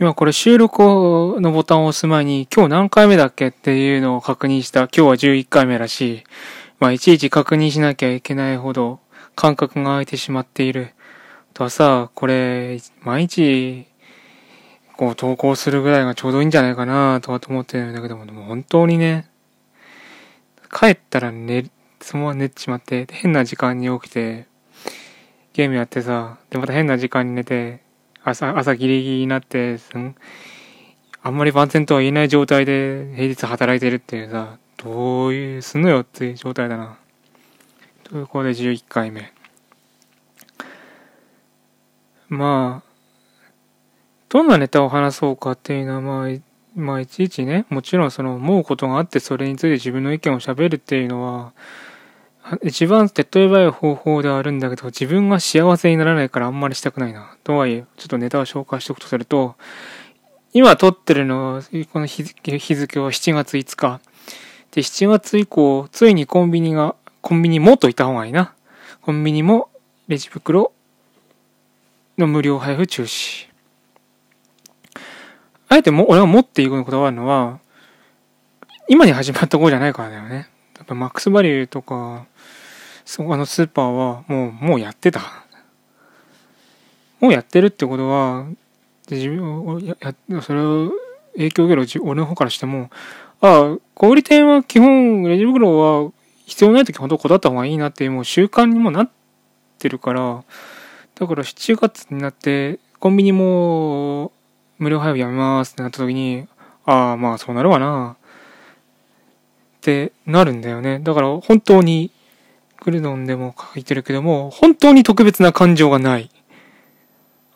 今これ収録のボタンを押す前に今日何回目だっけっていうのを確認した。今日は11回目らしい。まあいちいち確認しなきゃいけないほど感覚が空いてしまっている。とはさ、これ、毎日、こう投稿するぐらいがちょうどいいんじゃないかなとは思ってるんだけども、も本当にね、帰ったら寝、そのまま寝てしまって、変な時間に起きて、ゲームやってさ、でまた変な時間に寝て、朝、朝ギリギリになって、あんまり万全とは言えない状態で平日働いてるっていうさ、どういう、すんのよっていう状態だな。ということで11回目。まあ、どんなネタを話そうかっていうのは、まあ、まあ、いちいちね、もちろんその思うことがあってそれについて自分の意見を喋るっていうのは、一番手っ取り早い方法ではあるんだけど、自分が幸せにならないからあんまりしたくないな。とはいえ、ちょっとネタを紹介しておくとすると、今撮ってるのは、この日付日付は7月5日。で、7月以降、ついにコンビニが、コンビニもといた方がいいな。コンビニもレジ袋の無料配布中止。あえても、俺が持っていくこだわるのは、今に始まったことじゃないからだよね。っぱマックスバリューとか、そあのスーパーはもう、もうやってた。もうやってるってことは、で自分をや、やそれを影響を受ける俺の方からしても、ああ、小売店は基本、レジ袋は必要ない時ほどこだった方がいいなっていうもう習慣にもなってるから、だから7月になって、コンビニも無料配布やめますってなった時に、ああ、まあそうなるわな。ってなるんだよね。だから本当に、クルドンでも書いてるけども、本当に特別な感情がない。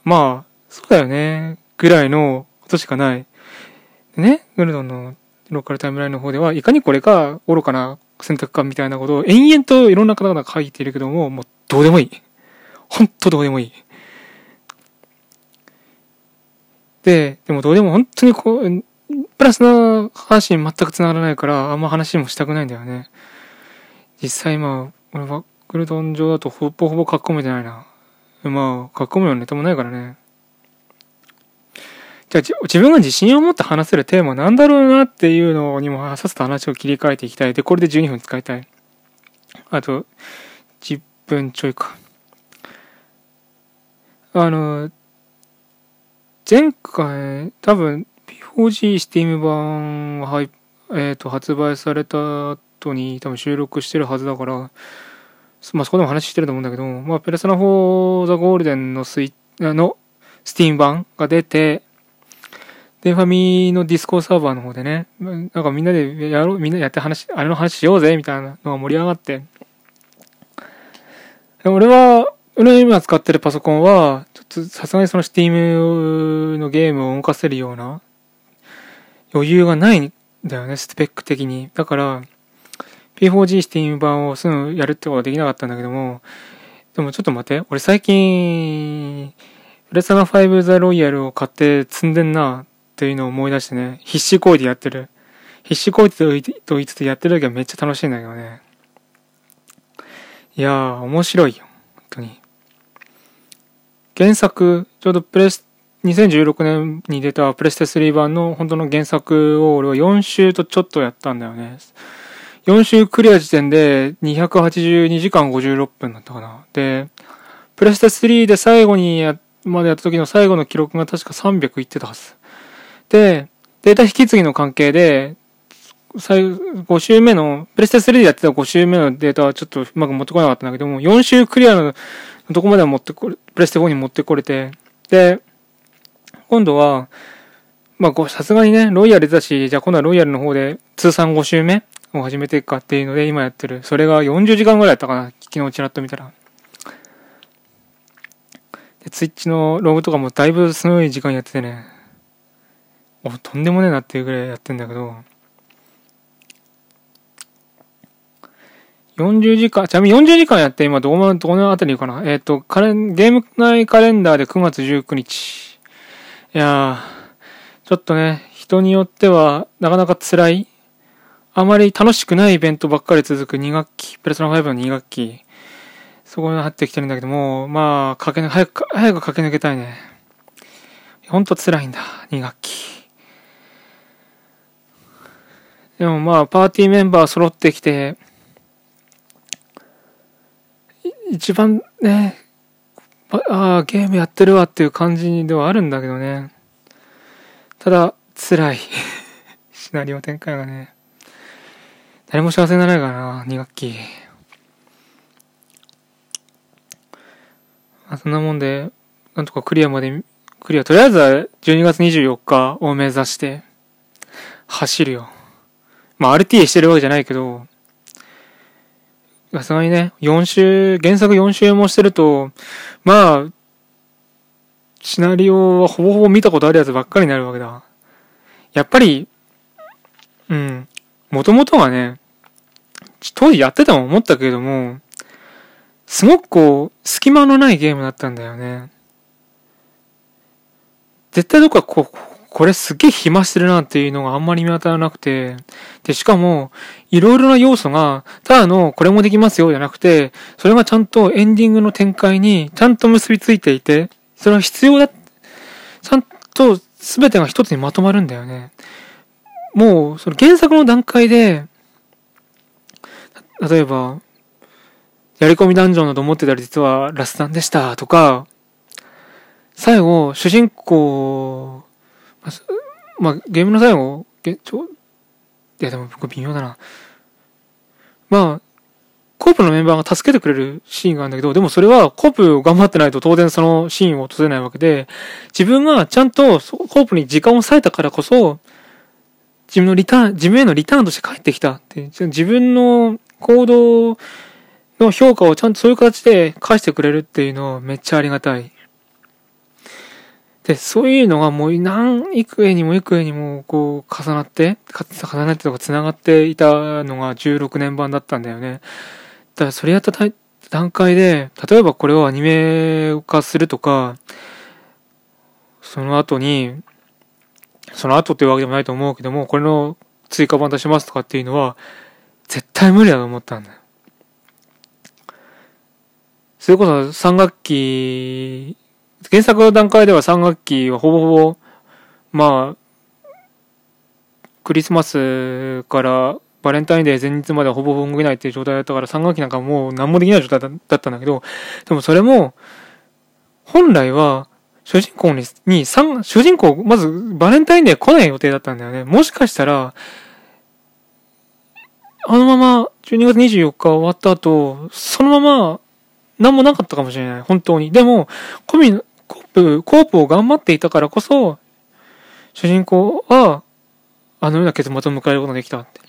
まあ、そうだよね。ぐらいのことしかない。でね、グルドンのローカルタイムラインの方では、いかにこれが愚かな選択かみたいなことを延々といろんな方々が書いてるけども、もうどうでもいい。ほんとどうでもいい。で、でもどうでも本当にこう、プラスの話に全く繋がらないから、あんま話もしたくないんだよね。実際今、俺はクルドン上だとほぼほぼ書き込めてないな。まあ、書き込むようなネタもないからね。じゃあ自分が自信を持って話せるテーマなんだろうなっていうのにもさっさと話を切り替えていきたい。で、これで12分使いたい。あと、10分ちょいか。あの、前回、多分、P4G Steam 版が、えー、と発売された後に多分収録してるはずだから、まあそこでも話してると思うんだけど、まあペルソナ4ザゴールデンのスイの Steam 版が出て、電ファミのディスコードサーバーの方でね、なんかみんなでやろう、みんなやって話、あれの話しようぜ、みたいなのが盛り上がって。俺は、俺の今使ってるパソコンは、ちょっとさすがにその Steam のゲームを動かせるような余裕がないんだよね、スペック的に。だから、P4G Steam 版をすぐやるってことはできなかったんだけども、でもちょっと待って、俺最近、プレサナ5ザロイヤルを買って積んでんなっていうのを思い出してね、必死こいでやってる。必死こいと言いつつやってる時はめっちゃ楽しいんだけどね。いやー、面白いよ。本当に。原作、ちょうどプレス、2016年に出たプレステ3版の本当の原作を俺は4週とちょっとやったんだよね。4週クリア時点で282時間56分だったかな。で、プレステ3で最後にや、までやった時の最後の記録が確か300いってたはず。で、データ引き継ぎの関係で、最5週目の、プレステ3でやってた5週目のデータはちょっとうまく持ってこなかったんだけども、4週クリアのどこまで持ってこれ、プレステ4に持ってこれて、で、今度は、まあ、さすがにね、ロイヤル出たし、じゃあ今度はロイヤルの方で通算5週目を始めていくかっていうので今やってる。それが40時間ぐらいやったかな。昨日ちらっと見たら。で、ツイッチのログとかもだいぶすごい時間やっててね。お、とんでもねえなっていうぐらいやってんだけど。40時間、ちなみに40時間やって今どこどこのあたりかなえっ、ー、と、カレン、ゲーム内カレンダーで9月19日。いや、ちょっとね、人によってはなかなか辛い、あまり楽しくないイベントばっかり続く2学期、ペルソナ5の2学期。そこに入ってきてるんだけども、まあ、駆け抜け、早く、早く駆け抜けたいね。ほんと辛いんだ、2学期。でもまあ、パーティーメンバー揃ってきて、一番ね、ああ、ゲームやってるわっていう感じではあるんだけどね。ただ、辛い。シナリオ展開がね。誰も幸せにならないからな、2学期。あそんなもんで、なんとかクリアまで、クリア、とりあえずは12月24日を目指して、走るよ。まあ RTA してるわけじゃないけど、さすがにね、4週、原作4週もしてると、まあ、シナリオはほぼほぼ見たことあるやつばっかりになるわけだ。やっぱり、うん、もともとはね、当時やってたも思ったけれども、すごくこう、隙間のないゲームだったんだよね。絶対どっかこう、これすげえ暇してるなっていうのがあんまり見当たらなくて、で、しかも、いろいろな要素が、ただのこれもできますよじゃなくて、それがちゃんとエンディングの展開にちゃんと結びついていて、それは必要だ、ちゃんと全てが一つにまとまるんだよね。もう、その原作の段階で、例えば、やり込みダンジョンだと思ってたら実はラスタンでしたとか、最後、主人公まあ、ゲームの最後、げちょ、いやでも僕微妙だな。まあ、コープのメンバーが助けてくれるシーンがあるんだけど、でもそれはコープ頑張ってないと当然そのシーンを撮れないわけで、自分がちゃんとコープに時間を割いたからこそ、自分のリターン、自分へのリターンとして帰ってきたって、自分の行動の評価をちゃんとそういう形で返してくれるっていうのはめっちゃありがたい。で、そういうのがもう何幾重にも幾重にもこう重なって、重なってとか繋がっていたのが16年版だったんだよね。だからそれやった段階で、例えばこれをアニメ化するとか、その後に、その後っていうわけでもないと思うけども、これの追加版出しますとかっていうのは、絶対無理だと思ったんだよ。それこそ3学期原作の段階では3学期はほぼほぼ、まあ、クリスマスからバレンタインデー前日まではほぼほぼ動けないっていう状態だったから3学期なんかもう何もできない状態だったんだけど、でもそれも、本来は、主人公に、に、主人公、まずバレンタインデー来ない予定だったんだよね。もしかしたら、あのまま12月24日終わった後、そのまま何もなかったかもしれない。本当に。でも、コミ、コープ、コープを頑張っていたからこそ、主人公は、あのような結末を迎えることができたって。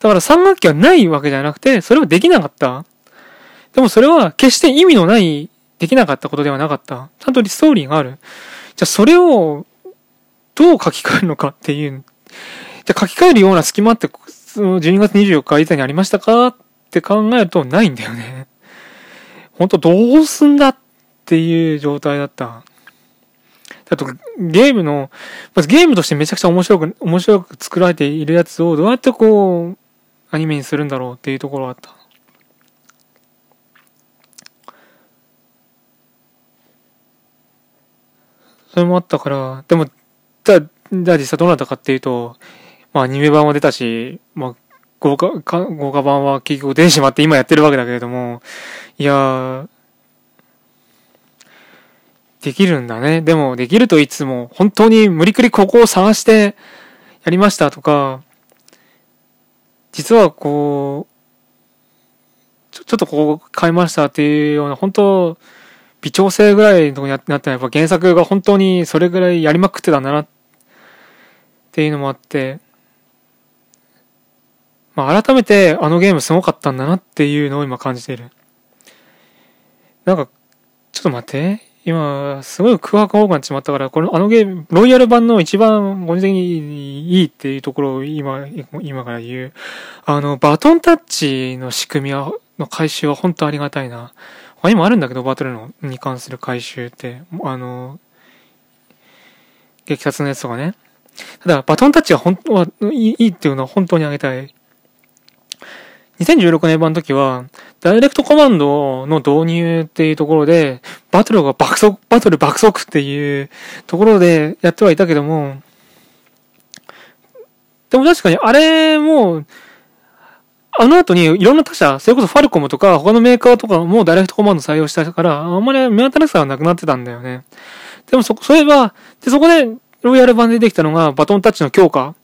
だから3学期はないわけじゃなくて、それはできなかった。でもそれは決して意味のない、できなかったことではなかった。ちゃんとストーリーがある。じゃあそれを、どう書き換えるのかっていう。じゃあ書き換えるような隙間って、その12月24日以前にありましたか？って考えるとないんだよね。ほんとどうすんだっていう状態だった。あと、ゲームの、まずゲームとしてめちゃくちゃ面白く、面白く作られているやつをどうやってこう、アニメにするんだろうっていうところがあった。それもあったから、でも、じゃあ、じゃあ実際どうなったかっていうと、まあアニメ版は出たし、まあ豪華、豪華版は結局電子まって今やってるわけだけれども、いやー、できるんだね。でも、できるといつも、本当に無理くりここを探してやりましたとか、実はこう、ちょちょっとここ変えましたっていうような、本当、微調整ぐらいのとこになってやっぱ原作が本当にそれぐらいやりまくってたんだなっていうのもあって、まあ、改めてあのゲームすごかったんだなっていうのを今感じている。なんか、ちょっと待って。今、すごい空白保管しまったから、この、あのゲーム、ロイヤル版の一番個人的にいいっていうところを今、今から言う。あの、バトンタッチの仕組みは、の回収は本当ありがたいな。他にもあるんだけど、バトルの、に関する回収って、あの、激殺のやつとかね。ただ、バトンタッチは本当は、いいっていうのは本当にあげたい。2016年版の時は、ダイレクトコマンドの導入っていうところで、バトルが爆速、バトル爆速っていうところでやってはいたけども、でも確かにあれも、あの後にいろんな他社、それこそファルコムとか他のメーカーとかもダイレクトコマンド採用したから、あんまり目新しさはなくなってたんだよね。でもそ、そういえば、で、そこでロイヤル版でできたのがバトンタッチの強化。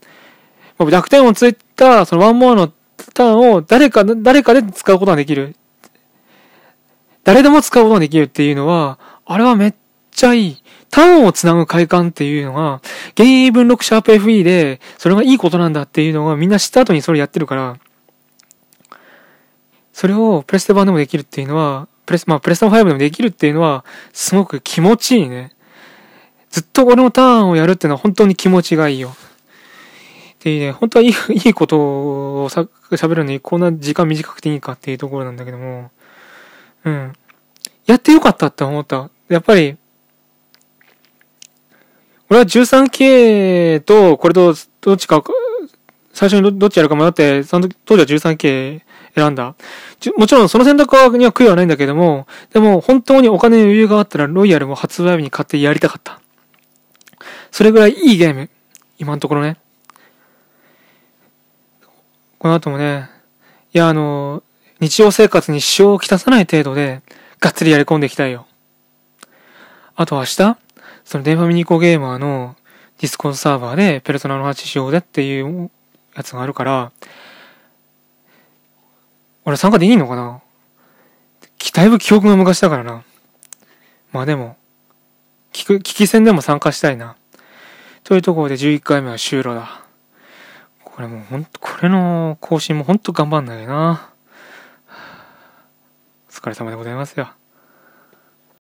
弱点をついたそのワンモアのターンを誰か、誰かで使うことができる。誰でも使うことができるっていうのは、あれはめっちゃいい。ターンをつなぐ快感っていうのが、原因分録シャープ FE で、それがいいことなんだっていうのがみんな知った後にそれやってるから、それをプレステ版でもできるっていうのは、プレス、まあプレステ5でもできるっていうのは、すごく気持ちいいね。ずっと俺のターンをやるっていうのは本当に気持ちがいいよ。で、本当はいい、いいことをさ、喋るのにこんな時間短くていいかっていうところなんだけども、うん。やってよかったって思った。やっぱり、俺は 13K とこれとどっちか、最初にどっちやるか迷って、その、当時は 13K 選んだ。もちろんその選択には悔いはないんだけども、でも本当にお金に余裕があったらロイヤルも発売日に買ってやりたかった。それぐらいいいゲーム。今のところね。この後もね、いやあの、日常生活に支障をきたさない程度で、がっつりやり込んでいきたいよ。あと明日その電ファミニコゲーマーのディスコードサーバーでペルソナの話しようぜっていうやつがあるから、俺参加できんのかな？だいぶ記憶が昔だからな。まあでも、聞く、聞き戦でも参加したいな。というところで11回目は終了だ。これもうほんと、これの更新もほんと頑張んないな。お疲れ様でございますよ。